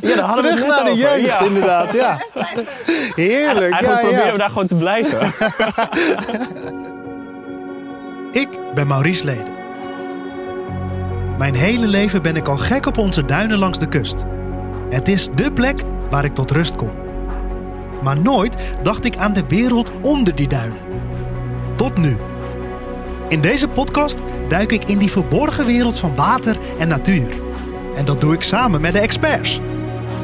Ja, daar hadden we Terug naar de over. jeugd, Ja. inderdaad. Ja. Heerlijk. Eigenlijk ja, proberen ja. we daar gewoon te blijven. Ik ben Maurice Leden. Mijn hele leven ben ik al gek op onze duinen langs de kust. Het is dé plek waar ik tot rust kom. Maar nooit dacht ik aan de wereld onder die duinen. Tot nu. In deze podcast duik ik in die verborgen wereld van water en natuur. En dat doe ik samen met de experts.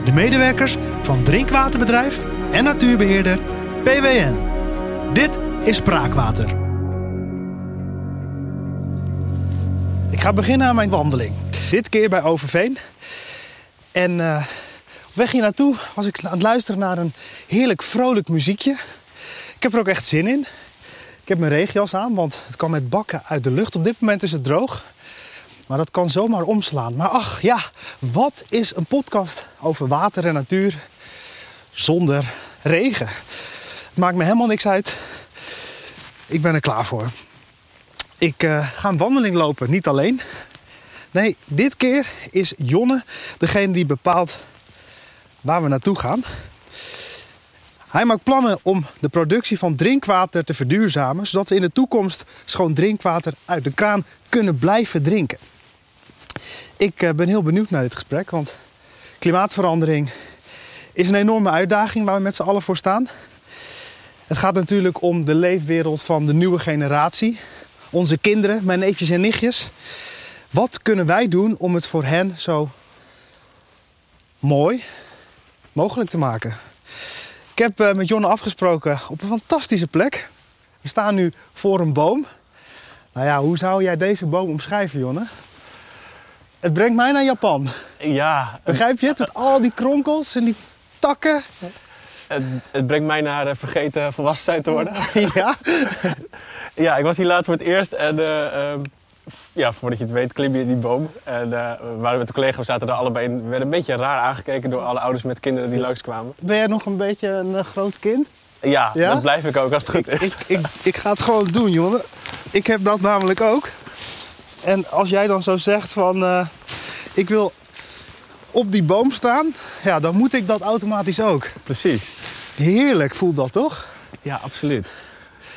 De medewerkers van drinkwaterbedrijf en natuurbeheerder PWN. Dit is Spraakwater. Ik ga beginnen aan mijn wandeling. Dit keer bij Overveen. En eh, op weg hier naartoe was ik aan het luisteren naar een heerlijk vrolijk muziekje. Ik heb er ook echt zin in. Ik heb mijn regenjas aan, want het kan met bakken uit de lucht. Op dit moment is het droog. Maar dat kan zomaar omslaan. Maar ach ja, wat is een podcast over water en natuur zonder regen? Het maakt me helemaal niks uit. Ik ben er klaar voor. Ik eh, ga een wandeling lopen, niet alleen. Nee, dit keer is Jonne degene die bepaalt waar we naartoe gaan. Hij maakt plannen om de productie van drinkwater te verduurzamen, zodat we in de toekomst schoon drinkwater uit de kraan kunnen blijven drinken. Ik eh, ben heel benieuwd naar dit gesprek, want klimaatverandering is een enorme uitdaging waar we met z'n allen voor staan. Het gaat natuurlijk om de leefwereld van de nieuwe generatie, onze kinderen, mijn neefjes en nichtjes. Wat kunnen wij doen om het voor hen zo mooi mogelijk te maken? Ik heb eh, met Jonne afgesproken op een fantastische plek. We staan nu voor een boom. Nou ja, hoe zou jij deze boom omschrijven, Jonne? Het brengt mij naar Japan. Ja, Begrijp je het? Met al die kronkels en die takken. het, het brengt mij naar eh, vergeten volwassen zijn te worden. Ja, Ja, ik was hier laatst voor het eerst en eh, ehm, ja, voordat je het weet klim je in die boom. En eh, we waren met een collega, we zaten daar allebei in. We werden een beetje raar aangekeken door alle ouders met kinderen die langskwamen. ben jij nog een beetje een groot kind? Ja, Ja? dat blijf ik ook als het goed is. Ik, ik, ik ga het gewoon doen, jongen. Ik heb dat namelijk ook. En als jij dan zo zegt van... eh, ik wil op die boom staan... Ja, dan moet ik dat automatisch ook. Precies. Heerlijk voelt dat, toch? Ja, absoluut.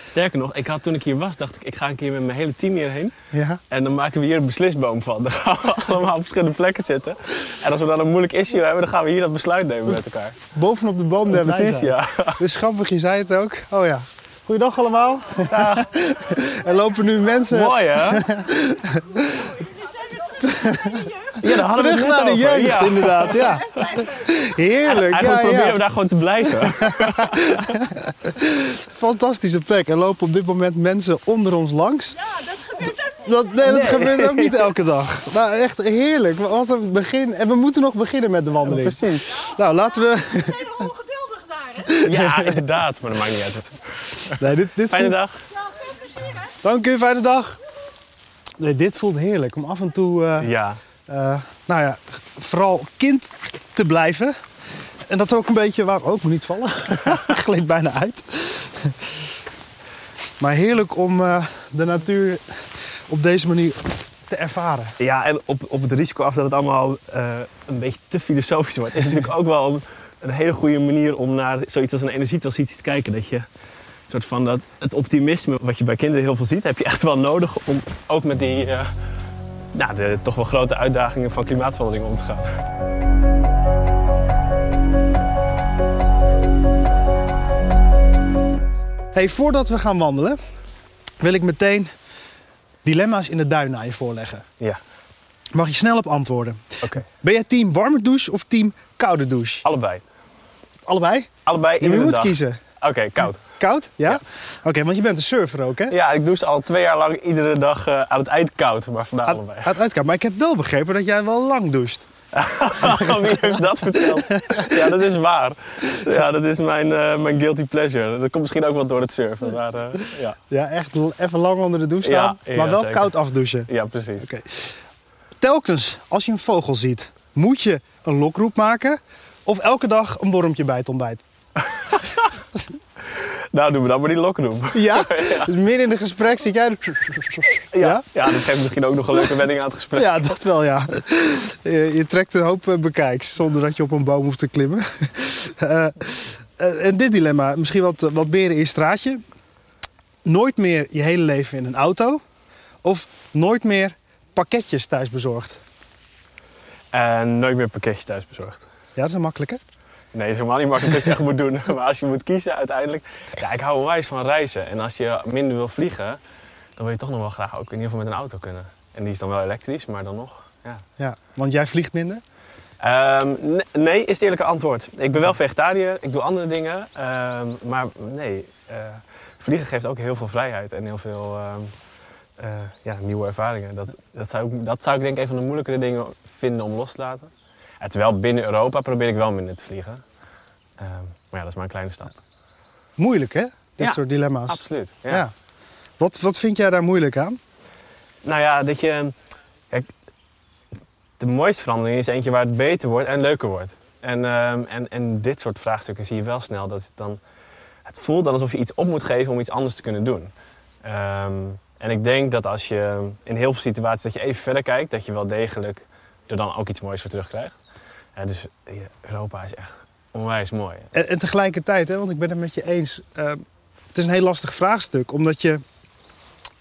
Sterker nog, ik had, toen ik hier was, dacht ik, ik ga een keer met mijn hele team hierheen. Ja. En dan maken we hier een beslisboom van. Dan gaan we allemaal op verschillende plekken zitten. En als we dan een moeilijk issue hebben, dan gaan we hier dat besluit nemen met elkaar. Bovenop de boom der Precies, ja. Dus grappig, je zei het ook. Oh ja. Goeiedag allemaal. er lopen nu mensen Mooi hè? Ja, daar hadden we het terug net naar de over. jeugd, Ja. inderdaad. Ja. Heerlijk. Eigenlijk Ja, proberen ja. we daar gewoon te blijven. Fantastische plek. Er lopen op dit moment mensen onder ons langs. Ja, dat gebeurt ook niet. Dat, nee, dat gebeurt ook niet elke dag. Nou, echt heerlijk. Wat een begin. En we moeten nog beginnen met de wandeling. Precies. Nou, laten we... We zijn ongeduldig daar, hè? Ja, inderdaad. Maar dat maakt niet uit. Nee, dit, dit Fijne voelt... dag. Nou, veel plezier, hè? Dank u, fijne dag. Nee, dit voelt heerlijk. Om af en toe, eh, Ja. eh, nou ja, vooral kind te blijven. En dat is ook een beetje waar... Oh, ik moet niet vallen. Gleed bijna uit. Maar heerlijk om eh, de natuur op deze manier te ervaren. Ja, en op, op het risico af dat het allemaal eh, een beetje te filosofisch wordt, is natuurlijk ook wel een, een hele goede manier om naar zoiets als een energietransitie te kijken. Dat je soort van dat, het optimisme wat je bij kinderen heel veel ziet, heb je echt wel nodig om ook met die eh, nou, de toch wel grote uitdagingen van klimaatverandering om te gaan. Hey, voordat we gaan wandelen, wil ik meteen dilemma's in de duin aan je voorleggen. Ja, Mag je snel op antwoorden. oké. Ben jij team warme douche of team koude douche? Allebei. Allebei? Allebei in je de moet kiezen. Oké, koud. Koud? Ja? Ja. Oké, want je bent een surfer ook, hè? Ja, ik douche al twee jaar lang iedere dag eh, aan het eind koud, maar vandaag Uit, allebei. uit, uitkoud. Maar ik heb wel begrepen dat jij wel lang doucht. Wie heeft dat verteld? Ja, dat is waar. Ja, dat is mijn, eh, mijn guilty pleasure. Dat komt misschien ook wel door het surfen. Maar eh, ja. Ja, echt even lang onder de douche staan, Ja, ja, maar wel zeker. koud afdouchen. ja, precies. Oké. Telkens als je een vogel ziet, moet je een lokroep maken of elke dag een wormpje bij het ontbijt. Nou, doen we dan maar die lokroep. Ja? Dus midden in het gesprek zit jij... Ja. ja, dat geeft misschien ook nog een leuke wending aan het gesprek. Ja, dat wel, ja. Je, je trekt een hoop eh, bekijks zonder dat je op een boom hoeft te klimmen. Eh, eh, en dit dilemma, misschien wat, wat beren in je straatje. Nooit meer je hele leven in een auto. Of nooit meer pakketjes thuis bezorgd. En nooit meer pakketjes thuis bezorgd. Ja, dat is een makkelijke. Nee, dat is helemaal niet makkelijk dat je echt moet doen. Maar als je moet kiezen uiteindelijk... Ja, ik hou onwijs van reizen. En als je minder wil vliegen, dan wil je toch nog wel graag ook in ieder geval met een auto kunnen. En die is dan wel elektrisch, maar dan nog, ja. Ja, want jij vliegt minder. Ehm, ne- nee, is het eerlijke antwoord. Ik ben wel vegetariër, ik doe andere dingen. ehm, maar nee, eh, vliegen geeft ook heel veel vrijheid en heel veel ehm, eh, ja, nieuwe ervaringen. Dat, dat, zou ik, dat zou ik denk ik een van de moeilijkere dingen vinden om los te laten. En terwijl binnen Europa probeer ik wel minder te vliegen. Ehm, maar ja, dat is maar een kleine stap. Moeilijk, hè? Dit Ja, soort dilemma's. Absoluut. Ja. Wat, wat vind jij daar moeilijk aan? Nou ja, dat je. Kijk, de mooiste verandering is eentje waar het beter wordt en leuker wordt. En, ehm, en, en dit soort vraagstukken zie je wel snel dat het dan. Het voelt dan alsof je iets op moet geven om iets anders te kunnen doen. Ehm, en ik denk dat als je in heel veel situaties dat je even verder kijkt, dat je wel degelijk er dan ook iets moois voor terugkrijgt. Eh, dus ja, Europa is echt onwijs mooi. En, en tegelijkertijd, hè, want ik ben het met je eens. eh, het is een heel lastig vraagstuk. Omdat je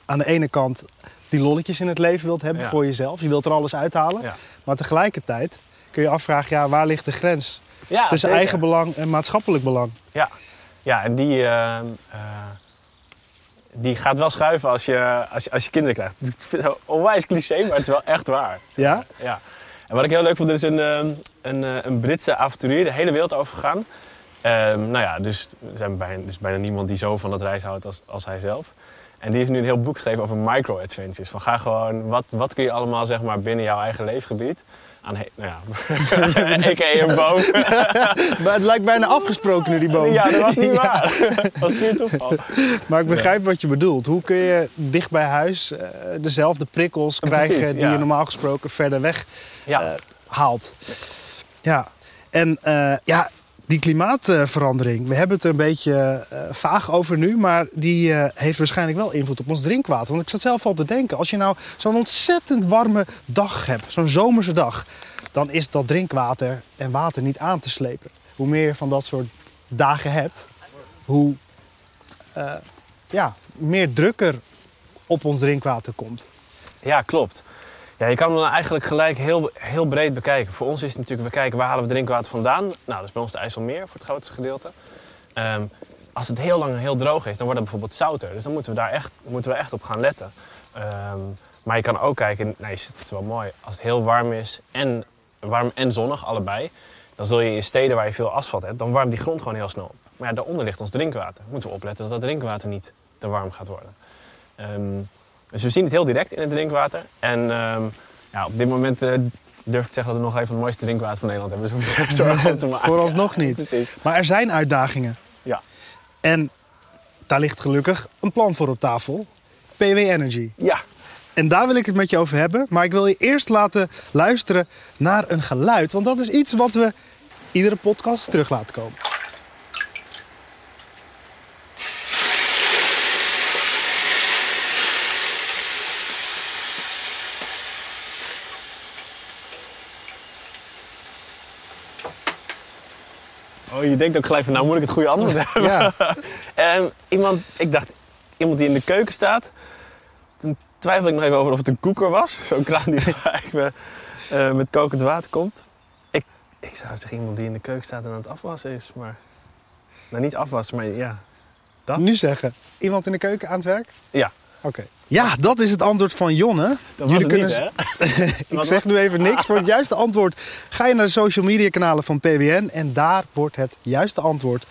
aan de ene kant die lolletjes in het leven wilt hebben Ja. voor jezelf. Je wilt er alles uithalen. Ja. Maar tegelijkertijd kun je afvragen, ja, waar ligt de grens Ja, tussen zeker. eigen belang en maatschappelijk belang? Ja, ja en die, ehm, eh, die gaat wel schuiven als je, als je, als je kinderen krijgt. Ik vind het onwijs cliché, maar het is wel echt waar. Ja? ja. En wat ik heel leuk vond, er is een, ehm, een, eh, een Britse avonturier de hele wereld over gegaan. Ehm, nou ja, dus er zijn bijna, bijna niemand die zo van dat reizen houdt als, als hij zelf. En die heeft nu een heel boek geschreven over micro-adventures. Van ga gewoon, wat, wat kun je allemaal zeg maar binnen jouw eigen leefgebied aan, he- nou ja, a.k.a. een boom. Maar het lijkt bijna afgesproken nu, die boom. Ja, dat was niet waar. Dat was puur toeval. Maar ik begrijp wat je bedoelt. Hoe kun je dicht bij huis eh, dezelfde prikkels Ja, krijgen precies, die ja. je normaal gesproken verder weg Ja. eh, haalt? Ja, en eh, ja, die klimaatverandering, we hebben het er een beetje eh, vaag over nu, maar die eh, heeft waarschijnlijk wel invloed op ons drinkwater. Want ik zat zelf al te denken, als je nou zo'n ontzettend warme dag hebt, zo'n zomerse dag, dan is dat drinkwater en water niet aan te slepen. Hoe meer je van dat soort dagen hebt, hoe eh, ja, meer drukker op ons drinkwater komt. Ja, klopt. Ja, je kan hem dan eigenlijk gelijk heel, heel breed bekijken. Voor ons is het natuurlijk, we kijken waar halen we drinkwater vandaan. Nou, dat is bij ons de IJsselmeer voor het grootste gedeelte. Ehm, als het heel lang heel droog is, dan wordt het bijvoorbeeld zouter. Dus dan moeten we daar echt, moeten we echt op gaan letten. Ehm, maar je kan ook kijken, nou, je ziet het wel mooi, als het heel warm is en, warm en zonnig, allebei. Dan zul je in steden waar je veel asfalt hebt, dan warmt die grond gewoon heel snel op. Maar ja, daaronder ligt ons drinkwater. Moeten we opletten dat dat drinkwater niet te warm gaat worden. Ehm, dus we zien het heel direct in het drinkwater. En ehm, ja, op dit moment eh, durf ik te zeggen dat we nog even het mooiste drinkwater van Nederland hebben. Dus hoef je geen zorgen om te maken. Vooralsnog niet. Precies. Maar er zijn uitdagingen. Ja. En daar ligt gelukkig een plan voor op tafel. PW Energy. Ja, En daar wil ik het met je over hebben. Maar ik wil je eerst laten luisteren naar een geluid. Want dat is iets wat we iedere podcast terug laten komen. Oh, je denkt ook gelijk van nou moet ik het goede antwoord hebben. Ja, En iemand, ik dacht, iemand die in de keuken staat. Toen twijfelde ik nog even over of het een koeker was. Zo'n kraan die even eh, met kokend water komt. Ik, ik zou zeggen iemand die in de keuken staat en aan het afwassen is. Maar, nou niet afwassen, maar ja. Dat? nu zeggen. Iemand in de keuken aan het werk? Ja. Oké. Ja, dat is het antwoord van Jonne. Dat Jullie het kunnen niet, hè? Ik zeg nu even niks. Voor het juiste antwoord ga je naar de social media kanalen van PWN. En daar wordt het juiste antwoord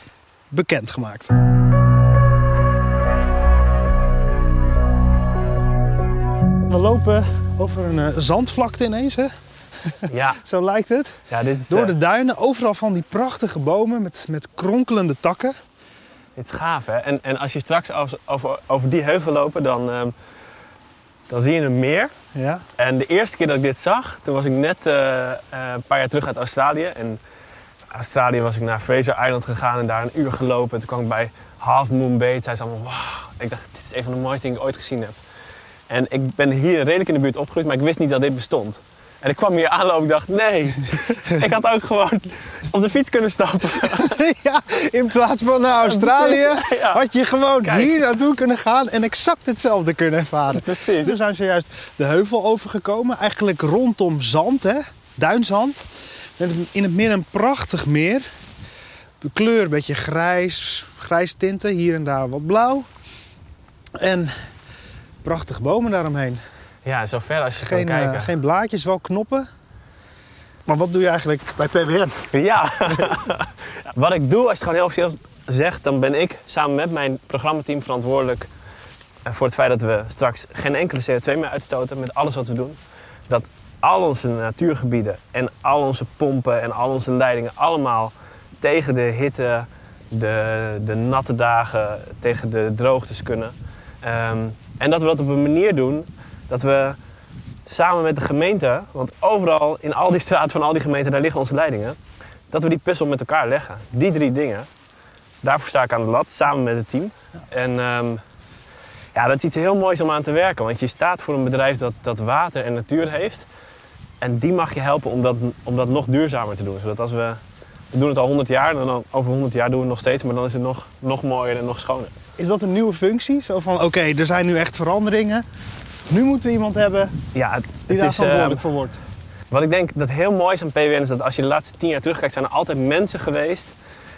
bekendgemaakt. We lopen over een eh, zandvlakte ineens, hè? Ja, Zo lijkt het. ja dit, is, Door eh, de duinen, overal van die prachtige bomen met, met kronkelende takken. Dit is gaaf, hè? En, en als je straks over, over, over die heuvel lopen, dan, ehm, dan zie je een meer. Ja. En de eerste keer dat ik dit zag, toen was ik net eh, eh, een paar jaar terug uit Australië. En Australië was ik naar Fraser Island gegaan en daar een uur gelopen. En toen kwam ik bij Half Moon Bay. Zei ze allemaal, wauw. Ik dacht, dit is een van de mooiste dingen die ik ooit gezien heb. En ik ben hier redelijk in de buurt opgegroeid, maar ik wist niet dat dit bestond. En ik kwam hier aanlopen en dacht, nee, ik had ook gewoon op de fiets kunnen stappen. ja, in plaats van naar Australië ja. had je gewoon Kijk. hier naartoe kunnen gaan en exact hetzelfde kunnen ervaren. Precies. We zijn zojuist de heuvel overgekomen, eigenlijk rondom zand, hè? duinzand. In het midden een prachtig meer. De kleur een beetje grijs, grijs tinten, hier en daar wat blauw. En prachtige bomen daaromheen. Ja, zo ver als je Geen, kan eh, kijken. geen blaadjes, wel knoppen. Maar wat doe je eigenlijk bij PWN? Ja. Wat ik doe, als je het gewoon heel officieel zegt, dan ben ik samen met mijn programmateam verantwoordelijk eh, voor het feit dat we straks geen enkele CO2 meer uitstoten met alles wat we doen. Dat al onze natuurgebieden en al onze pompen en al onze leidingen allemaal tegen de hitte, de, de natte dagen, tegen de droogtes kunnen. Ehm, en dat we dat op een manier doen dat we samen met de gemeente, want overal in al die straten van al die gemeenten, daar liggen onze leidingen, dat we die puzzel met elkaar leggen. Die drie dingen. Daarvoor sta ik aan de lat, samen met het team. En ehm, ja, dat is iets heel moois om aan te werken, want je staat voor een bedrijf dat, dat water en natuur heeft. En die mag je helpen om dat, om dat nog duurzamer te doen. Zodat als we, we doen het al 100 jaar, en dan over 100 jaar doen we het nog steeds, maar dan is het nog, nog mooier en nog schoner. Is dat een nieuwe functie? Zo van, oké, er zijn nu echt veranderingen. Nu moeten we iemand hebben Ja, het, die daar is, verantwoordelijk voor wordt. Wat ik denk dat heel mooi is aan PWN is dat als je de laatste tien jaar terugkijkt, zijn er altijd mensen geweest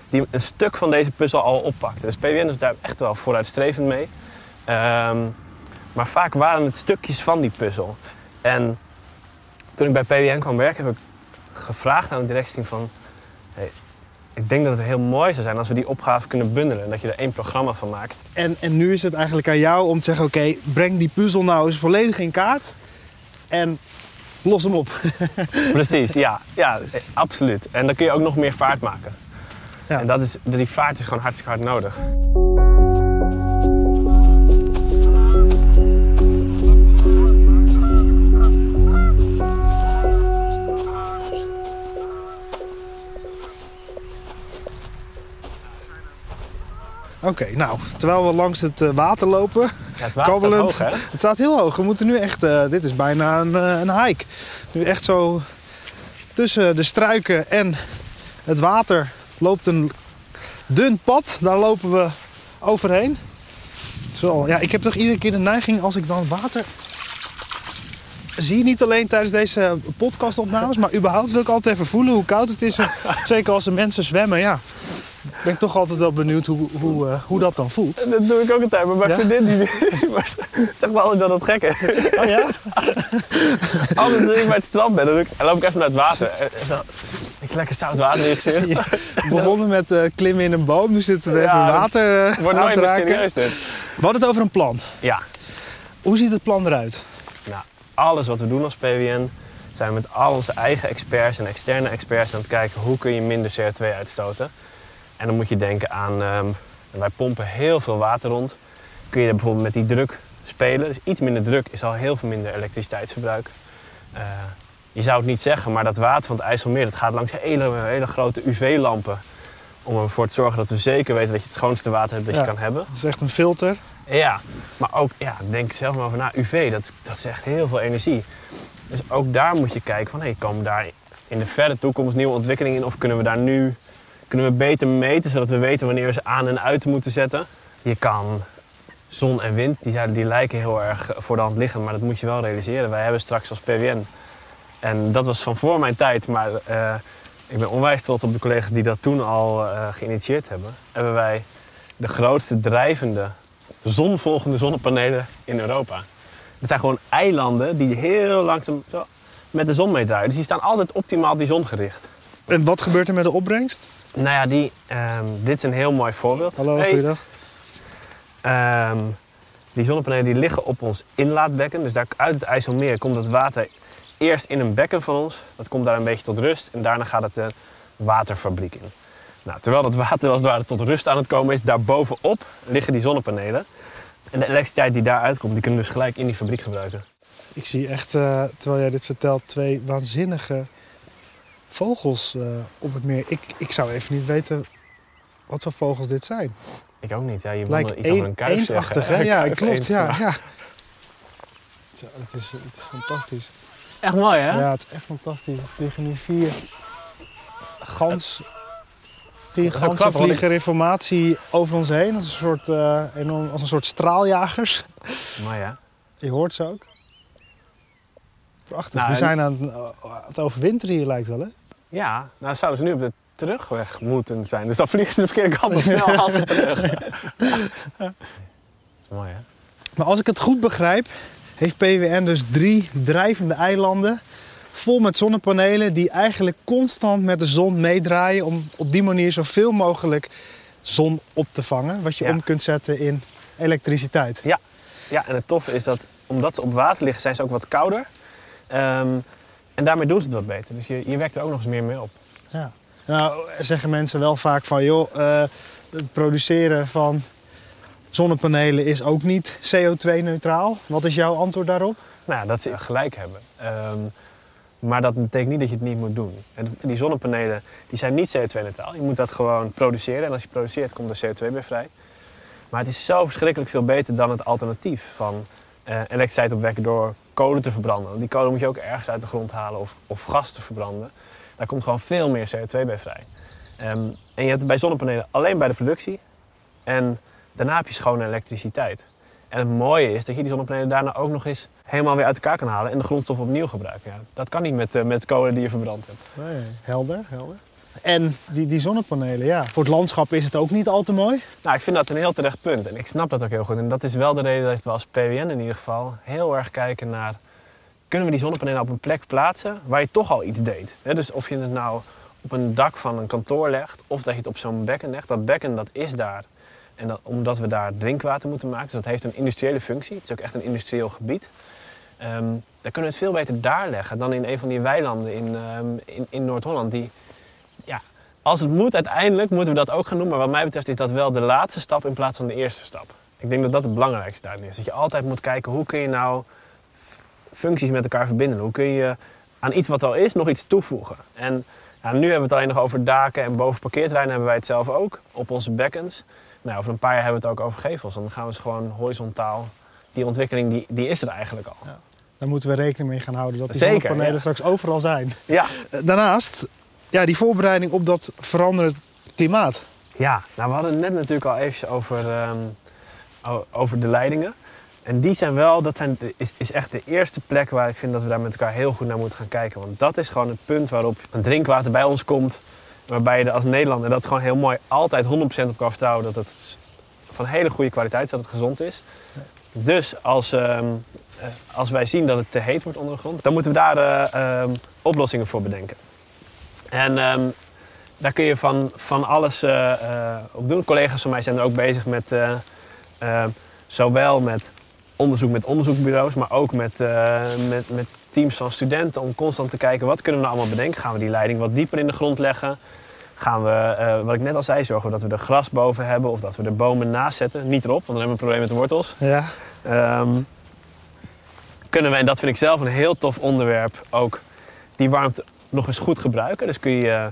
die een stuk van deze puzzel al oppakten. Dus PWN is daar echt wel vooruitstrevend mee. Ehm, maar vaak waren het stukjes van die puzzel. En toen ik bij PWN kwam werken, heb ik gevraagd aan het directieteam van... Hey, ik denk dat het heel mooi zou zijn als we die opgave kunnen bundelen en dat je er één programma van maakt. En, en nu is het eigenlijk aan jou om te zeggen, oké, breng die puzzel nou eens volledig in kaart. En los hem op. Precies, ja, ja, absoluut. En dan kun je ook nog meer vaart maken. Ja. En dat is, die vaart is gewoon hartstikke hard nodig. Oké, nou, terwijl we langs het eh, water lopen, Ja, het water staat hoog, hè? het staat heel hoog. We moeten nu echt, eh, dit is bijna een, eh, een hike. Nu echt zo tussen de struiken en het water loopt een dun pad. Daar lopen we overheen. Wel- ja, ik heb toch iedere keer de neiging als ik dan water zie, niet alleen tijdens deze podcastopnames, maar überhaupt wil ik altijd even voelen hoe koud het is. Zeker als er mensen zwemmen, ja. Ik ben toch altijd wel benieuwd hoe, hoe, eh, hoe dat dan voelt. Dat doe ik ook altijd, maar mijn Ja? vriendin die, zegt wel altijd dat het gek is. Oh ja? Altijd als ik bij het strand ben, dan, ik, dan loop ik even naar het water. En- en zo, Ik lekker zout water in je gezicht. Ja. Begonnen met eh, klimmen in een boom, nu zitten we Ja, even water eh, Wordt nooit meer raken. serieus dit. We hadden het over een plan. Ja, Hoe ziet het plan eruit? nou, alles wat we doen als PWN zijn we met al onze eigen experts en externe experts aan het kijken hoe kun je minder CO2 uitstoten. En dan moet je denken aan, ehm, wij pompen heel veel water rond. Kun je bijvoorbeeld met die druk spelen. Dus iets minder druk is al heel veel minder elektriciteitsverbruik. Eh, je zou het niet zeggen, maar dat water van het IJsselmeer dat gaat langs hele, hele grote UV-lampen. Om ervoor te zorgen dat we zeker weten dat je het schoonste water hebt dat Ja. je kan hebben. Het is echt een filter. Ja, maar ook, ja, denk zelf maar over na. UV, dat, is- dat is echt heel veel energie. Dus ook daar moet je kijken van, hey, komen daar in de verre toekomst nieuwe ontwikkelingen in? Of kunnen we daar nu, kunnen we beter meten, zodat we weten wanneer we ze aan en uit moeten zetten? Je kan zon en wind, die, die lijken heel erg voor de hand liggen, maar dat moet je wel realiseren. Wij hebben straks als PWN, en dat was van voor mijn tijd, maar eh, ik ben onwijs trots op de collega's die dat toen al eh, geïnitieerd hebben. Hebben wij de grootste drijvende zonvolgende zonnepanelen in Europa. Het zijn gewoon eilanden die heel langzaam zo met de zon meedraaien. Dus die staan altijd optimaal op die zon gericht. En wat gebeurt er met de opbrengst? Nou ja, die, ehm, dit is een heel mooi voorbeeld. Hallo, Hey. goeiedag. Ehm, die zonnepanelen die liggen op ons inlaatbekken. Dus daar uit het IJsselmeer komt het water eerst in een bekken van ons. Dat komt daar een beetje tot rust. En daarna gaat het de waterfabriek in. Nou, terwijl dat water als het ware tot rust aan het komen is, daarbovenop liggen die zonnepanelen. En de elektriciteit die daaruit komt, die kunnen we dus gelijk in die fabriek gebruiken. Ik zie echt, eh, terwijl jij dit vertelt, twee waanzinnige vogels eh, op het meer. Ik, ik zou even niet weten wat voor vogels dit zijn. Ik ook niet. Ja, je Lijkt wilde iets over een een, kuif zeggen. hè? Ja, Kuif, klopt. eend. Ja, ja. Zo, het, is, het is fantastisch. Echt mooi, hè? Ja, het is echt fantastisch. Er vliegen nu vier gans. Vier ganzen vliegen informatie over ons heen. Als een soort, eh, enorm, als een soort straaljagers. Mooi, hè? Je hoort ze ook. Prachtig. Nou, We zijn aan, het- aan het overwinteren hier lijkt wel, hè? Ja, nou zouden ze nu op de terugweg moeten zijn. Dus dan vliegen ze de verkeerde kant op snel als ze terug. Dat is mooi, hè? Maar als ik het goed begrijp, heeft PWN dus drie drijvende eilanden vol met zonnepanelen die eigenlijk constant met de zon meedraaien om op die manier zoveel mogelijk zon op te vangen, wat je Ja. om kunt zetten in elektriciteit. Ja, en het toffe is dat omdat ze op water liggen, zijn ze ook wat kouder. Ehm, en daarmee doen ze het wat beter. Dus je, je wekt er ook nog eens meer mee op. Ja. Nou zeggen mensen wel vaak van joh, eh, het produceren van zonnepanelen is ook niet CO2-neutraal. Wat is jouw antwoord daarop? Nou dat ze gelijk hebben. Ehm, maar dat betekent niet dat je het niet moet doen. En die zonnepanelen die zijn niet CO2-neutraal. Je moet dat gewoon produceren. En als je produceert, komt er CO2 weer vrij. Maar het is zo verschrikkelijk veel beter dan het alternatief van eh, elektriciteit opwekken door kolen te verbranden. Want die kolen moet je ook ergens uit de grond halen of, of gas te verbranden. Daar komt gewoon veel meer CO2 bij vrij. Ehm, en je hebt het bij zonnepanelen alleen bij de productie. En daarna heb je schone elektriciteit. En het mooie is dat je die zonnepanelen daarna ook nog eens helemaal weer uit elkaar kan halen en de grondstof opnieuw gebruiken. Ja, dat kan niet met, eh, met kolen die je verbrand hebt. Nee, helder, helder. En die, die zonnepanelen, ja. Voor het landschap is het ook niet al te mooi. Nou, ik vind dat een heel terecht punt en ik snap dat ook heel goed. En dat is wel de reden dat we als PWN in ieder geval heel erg kijken naar... kunnen we die zonnepanelen op een plek plaatsen waar je toch al iets deed? Dus of je het nou op een dak van een kantoor legt of dat je het op zo'n bekken legt. Dat bekken dat is daar. En dat, omdat we daar drinkwater moeten maken, dus dat heeft een industriële functie. Het is ook echt een industrieel gebied. Ehm, dan kunnen we het veel beter daar leggen dan in een van die weilanden in, ehm, in, in Noord-Holland. Die, als het moet, uiteindelijk moeten we dat ook gaan doen. Maar wat mij betreft is dat wel de laatste stap in plaats van de eerste stap. Ik denk dat dat het belangrijkste daarin is. Dat je altijd moet kijken hoe kun je nou functies met elkaar verbinden. Hoe kun je aan iets wat al is nog iets toevoegen. En ja, nu hebben we het alleen nog over daken en boven parkeerterreinen hebben wij het zelf ook. Op onze bekkens. Nou, over een paar jaar hebben we het ook over gevels. Dan gaan we ze gewoon horizontaal. Die ontwikkeling die, die is er eigenlijk al. Daar moeten we rekening mee gaan houden dat die Zeker, zonnepanelen ja. straks overal zijn. Ja, Eh, Daarnaast, ja, die voorbereiding op dat veranderend klimaat. Ja, nou we hadden het net natuurlijk al even over, ehm, over de leidingen. En die zijn wel, dat zijn, is, is echt de eerste plek waar ik vind dat we daar met elkaar heel goed naar moeten gaan kijken. Want dat is gewoon het punt waarop een drinkwater bij ons komt. Waarbij je als Nederlander, dat gewoon heel mooi, altijd 100% op kan vertrouwen dat het van hele goede kwaliteit is, dat het gezond is. Dus als, ehm, eh, als wij zien dat het te heet wordt onder de grond, dan moeten we daar eh, ehm, oplossingen voor bedenken. En ehm, daar kun je van, van alles eh, eh, op doen. Collega's van mij zijn er ook bezig met eh, eh, zowel met onderzoek met onderzoekbureaus, maar ook met, met, met teams van studenten om constant te kijken wat kunnen we nou allemaal bedenken. Gaan we die leiding wat dieper in de grond leggen? Gaan we, wat ik net al zei, zorgen dat we er gras boven hebben of dat we er bomen naast zetten? Niet erop, want dan hebben we een probleem met de wortels. Ja, Ehm, kunnen we, en dat vind ik zelf een heel tof onderwerp, ook die warmte nog eens goed gebruiken. Dus kun je eh,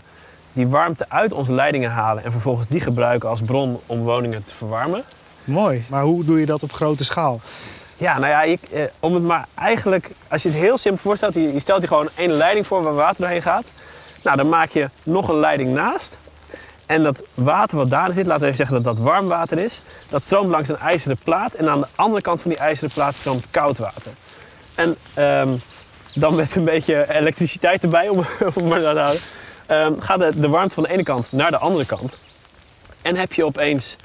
die warmte uit onze leidingen halen en vervolgens die gebruiken als bron om woningen te verwarmen. mooi. Maar hoe doe je dat op grote schaal? Ja, nou ja, eh, om het maar eigenlijk, als je het heel simpel voorstelt, je, je stelt je gewoon één leiding voor waar water doorheen gaat. Nou, dan maak je nog een leiding naast. En dat water wat daarin zit, laten we even zeggen dat dat warm water is, dat stroomt langs een ijzeren plaat. En aan de andere kant van die ijzeren plaat stroomt koud water. En ehm, dan met een beetje elektriciteit erbij, om, om maar te houden, ehm, gaat de, de warmte van de ene kant naar de andere kant. En heb je opeens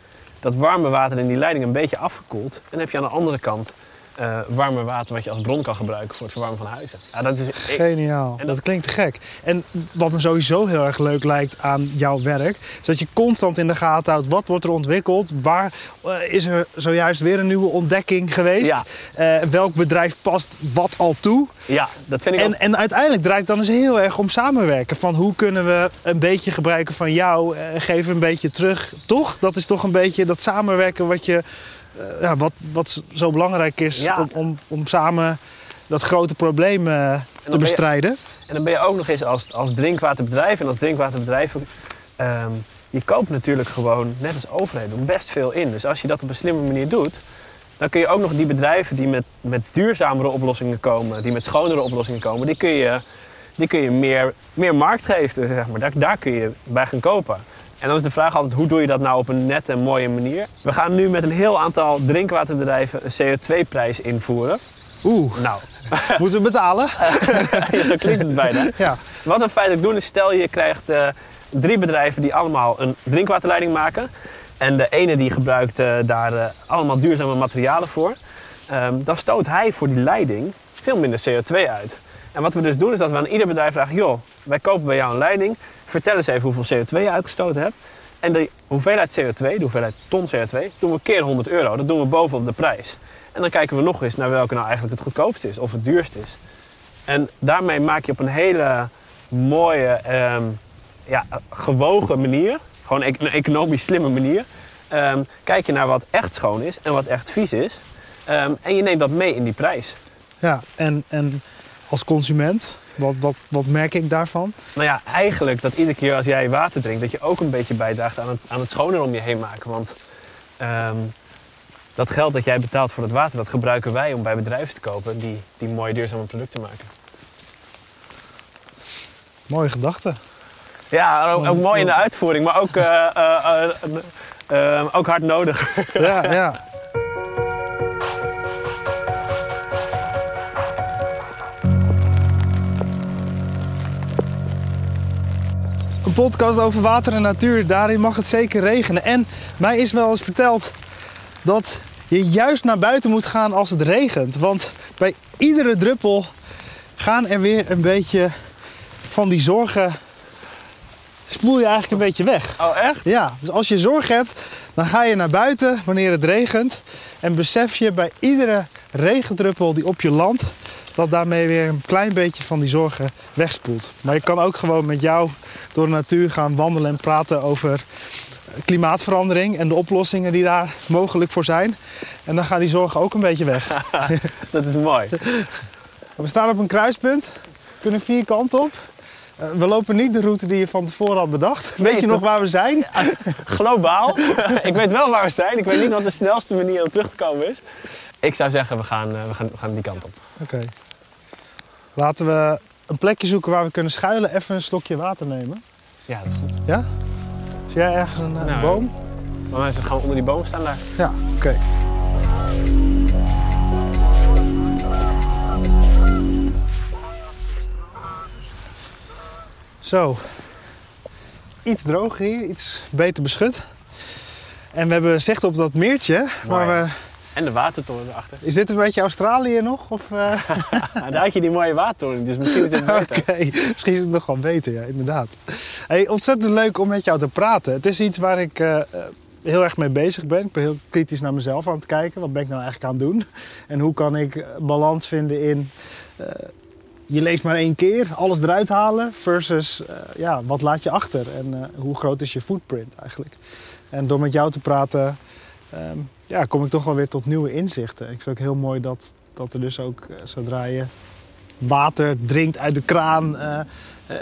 dat warme water in die leiding een beetje afgekoeld. En heb je aan de andere kant eh warme water wat je als bron kan gebruiken voor het verwarmen van huizen. Ja, dat is, ik- Geniaal. En dat, klinkt te gek. En wat me sowieso heel erg leuk lijkt aan jouw werk, is dat je constant in de gaten houdt wat wordt er ontwikkeld, waar eh, is er zojuist weer een nieuwe ontdekking geweest, Ja. Eh, welk bedrijf past wat al toe. ja, dat vind ik ook. En, en uiteindelijk draait het dan eens heel erg om samenwerken. Van hoe kunnen we een beetje gebruiken van jou, geven een beetje terug. Toch? Dat is toch een beetje dat samenwerken wat, je, ja, wat, wat zo belangrijk is Ja. om, om, om samen dat grote probleem eh, te je- bestrijden. En dan ben je ook nog eens als, als drinkwaterbedrijf en als drinkwaterbedrijf... ehm, je koopt natuurlijk gewoon, net als overheden, best veel in. Dus als je dat op een slimme manier doet... dan kun je ook nog die bedrijven die met, met duurzamere oplossingen komen... die met schonere oplossingen komen... die kun je, die kun je meer, meer markt geven, zeg maar. Daar, daar kun je bij gaan kopen. En dan is de vraag altijd, hoe doe je dat nou op een nette en mooie manier? We gaan nu met een heel aantal drinkwaterbedrijven een CO2-prijs invoeren. Oeh, Nou, moeten we betalen? zo klinkt het bijna. Ja. Wat we feitelijk doen is, stel je krijgt eh, drie bedrijven die allemaal een drinkwaterleiding maken. En de ene die gebruikt eh, daar eh, allemaal duurzame materialen voor. Ehm, dan stoot hij voor die leiding veel minder CO2 uit. En wat we dus doen is dat we aan ieder bedrijf vragen... joh, wij kopen bij jou een leiding. Vertel eens even hoeveel CO2 je uitgestoten hebt. En de hoeveelheid CO2, de hoeveelheid ton CO2, doen we keer 100 euro. Dat doen we bovenop de prijs. En dan kijken we nog eens naar welke nou eigenlijk het goedkoopste is of het duurst is. En daarmee maak je op een hele mooie, ehm, ja, gewogen manier, gewoon een een economisch slimme manier, ehm, kijk je naar wat echt schoon is en wat echt vies is. Ehm, en je neemt dat mee in die prijs. Ja, en, en als consument, wat, wat, wat merk ik daarvan? Nou ja, eigenlijk dat iedere keer als jij water drinkt, dat je ook een beetje bijdraagt aan het, aan het schoner om je heen maken. Want ehm, dat geld dat jij betaalt voor het water, dat gebruiken wij om bij bedrijven te kopen die, die mooie duurzame producten maken. Mooie gedachte. Ja, ook, ook mooi in de uitvoering, maar ook, eh, eh, eh, ook hard nodig. Ja, ja. Een podcast over water en natuur, daarin mag het zeker regenen. En mij is wel eens verteld dat je juist naar buiten moet gaan als het regent. Want bij iedere druppel gaan er weer een beetje van die zorgen. spoel je eigenlijk een beetje weg. Oh, echt? Ja, dus als je zorg hebt, dan ga je naar buiten wanneer het regent. En besef je bij iedere regendruppel die op je landt, dat daarmee weer een klein beetje van die zorgen wegspoelt. Maar je kan ook gewoon met jou door de natuur gaan wandelen en praten over klimaatverandering en de oplossingen die daar mogelijk voor zijn. En dan gaan die zorgen ook een beetje weg. Dat is mooi. We staan op een kruispunt, kunnen vier kanten op. Eh, We lopen niet de route die je van tevoren had bedacht. Weet je nog waar we zijn? Globaal. ik weet wel waar we zijn. Ik weet niet wat de snelste manier om terug te komen is. Ik zou zeggen, we gaan, eh, we gaan, we gaan die kant op. Oké. Laten we een plekje zoeken waar we kunnen schuilen. Even een slokje water nemen. Ja, dat is goed. Ja? Zie jij ergens een, eh, Nou, boom? Maar mensen gaan onder die boom staan daar. Ja, oké. Zo. Iets droger hier, iets beter beschut. En we hebben zicht op dat meertje. Mooi. Maar we, En de watertoren erachter. is dit een beetje Australië nog? Of, eh? Nou, daar had je die mooie watertoren, dus misschien is het Oké, beter. misschien is het nog wel beter, ja, inderdaad. Hey, ontzettend leuk om met jou te praten. Het is iets waar ik eh, eh, heel erg mee bezig ben. Ik ben heel kritisch naar mezelf aan het kijken. Wat ben ik nou eigenlijk aan het doen? En hoe kan ik balans vinden in... je leeft maar één keer, alles eruit halen... versus ja, wat laat je achter? En hoe groot is je footprint eigenlijk? En door met jou te praten... ehm, ja, kom ik toch wel weer tot nieuwe inzichten. Ik vind het ook heel mooi dat, dat er dus ook, eh, zodra je water drinkt uit de kraan, eh, eh,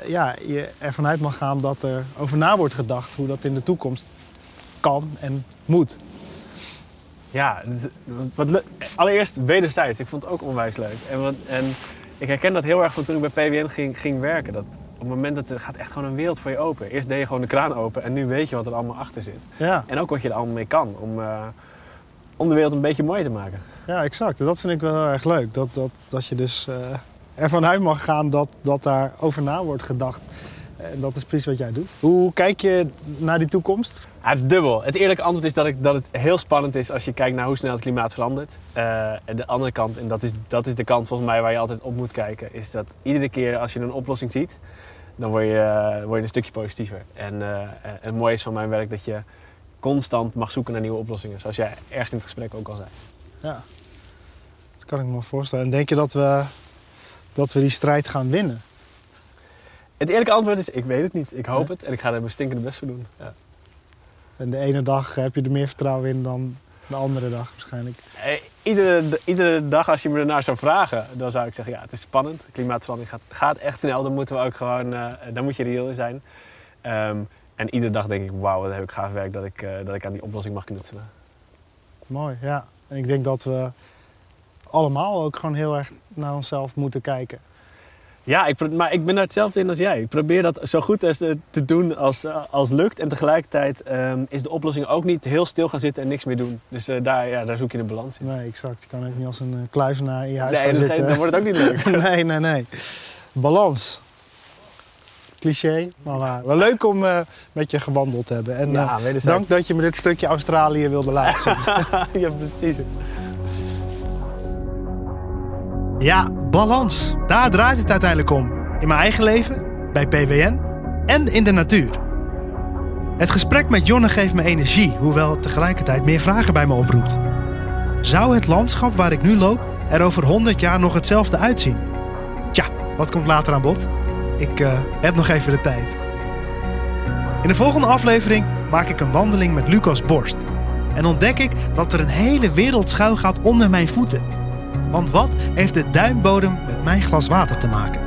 ja, je ervan uit mag gaan dat er over na wordt gedacht hoe dat in de toekomst kan en moet. Ja, wat le- allereerst wederzijds. Ik vond het ook onwijs leuk. En, en ik herken dat heel erg van toen ik bij PWN ging, ging werken. Dat het moment dat er gaat echt gewoon een wereld voor je open. Eerst deed je gewoon de kraan open en nu weet je wat er allemaal achter zit. Ja, En ook wat je er allemaal mee kan om, eh, om de wereld een beetje mooier te maken. ja exact. Dat vind ik wel heel erg leuk. Dat, dat, dat je dus eh, ervan uit mag gaan dat, dat daar over na wordt gedacht. En dat is precies wat jij doet. Hoe kijk je naar die toekomst? Ja, het is dubbel. Het eerlijke antwoord is dat, ik, dat het heel spannend is als je kijkt naar hoe snel het klimaat verandert. Eh, en de andere kant, en dat is, dat is de kant volgens mij waar je altijd op moet kijken, is dat iedere keer als je een oplossing ziet, dan word je, eh, word je een stukje positiever. En eh, eh, het mooie is van mijn werk dat je constant mag zoeken naar nieuwe oplossingen, zoals jij ergens in het gesprek ook al zei. Ja, dat kan ik me voorstellen. En denk je dat we, dat we die strijd gaan winnen? Het eerlijke antwoord is, ik weet het niet. Ik hoop het en ik ga er mijn stinkende best voor doen. Ja. En de ene dag heb je er meer vertrouwen in dan de andere dag waarschijnlijk. Eh, iedere, iedere dag als je me ernaar zou vragen, dan zou ik zeggen, ja, het is spannend. Klimaatverandering gaat, gaat echt snel. Dan moeten we ook gewoon, eh daar moet je reëel in zijn. Ehm, en iedere dag denk ik, wauw, wat heb ik gaaf werk dat ik, eh, dat ik aan die oplossing mag knutselen. Mooi, ja. En ik denk dat we allemaal ook gewoon heel erg naar onszelf moeten kijken. Ja, ik, maar ik ben daar hetzelfde in als jij. Ik probeer dat zo goed als te te doen als, eh, als lukt. En tegelijkertijd ehm, is de oplossing ook niet heel stil gaan zitten en niks meer doen. Dus eh, daar, ja, daar zoek je de balans in. Nee, exact. Je kan ook niet als een eh, kluizenaar in je huis Nee, gaan dat, zitten. dan wordt het ook niet leuk. nee, nee, nee. Balans. Cliché, maar waar. Wel leuk om eh, met je gewandeld te hebben. En eh, Ja, dank dat je me dit stukje Australië wilde laten zien. ja, precies. Ja, balans. Daar draait het uiteindelijk om. In mijn eigen leven, bij PWN en in de natuur. Het gesprek met Jonne geeft me energie, hoewel tegelijkertijd meer vragen bij me oproept. Zou het landschap waar ik nu loop er over 100 jaar nog hetzelfde uitzien? Tja, wat komt later aan bod? Ik eh, heb nog even de tijd. In de volgende aflevering maak ik een wandeling met Lucas Borst. En ontdek ik dat er een hele wereld schuil gaat onder mijn voeten. Want wat heeft de duimbodem met mijn glas water te maken?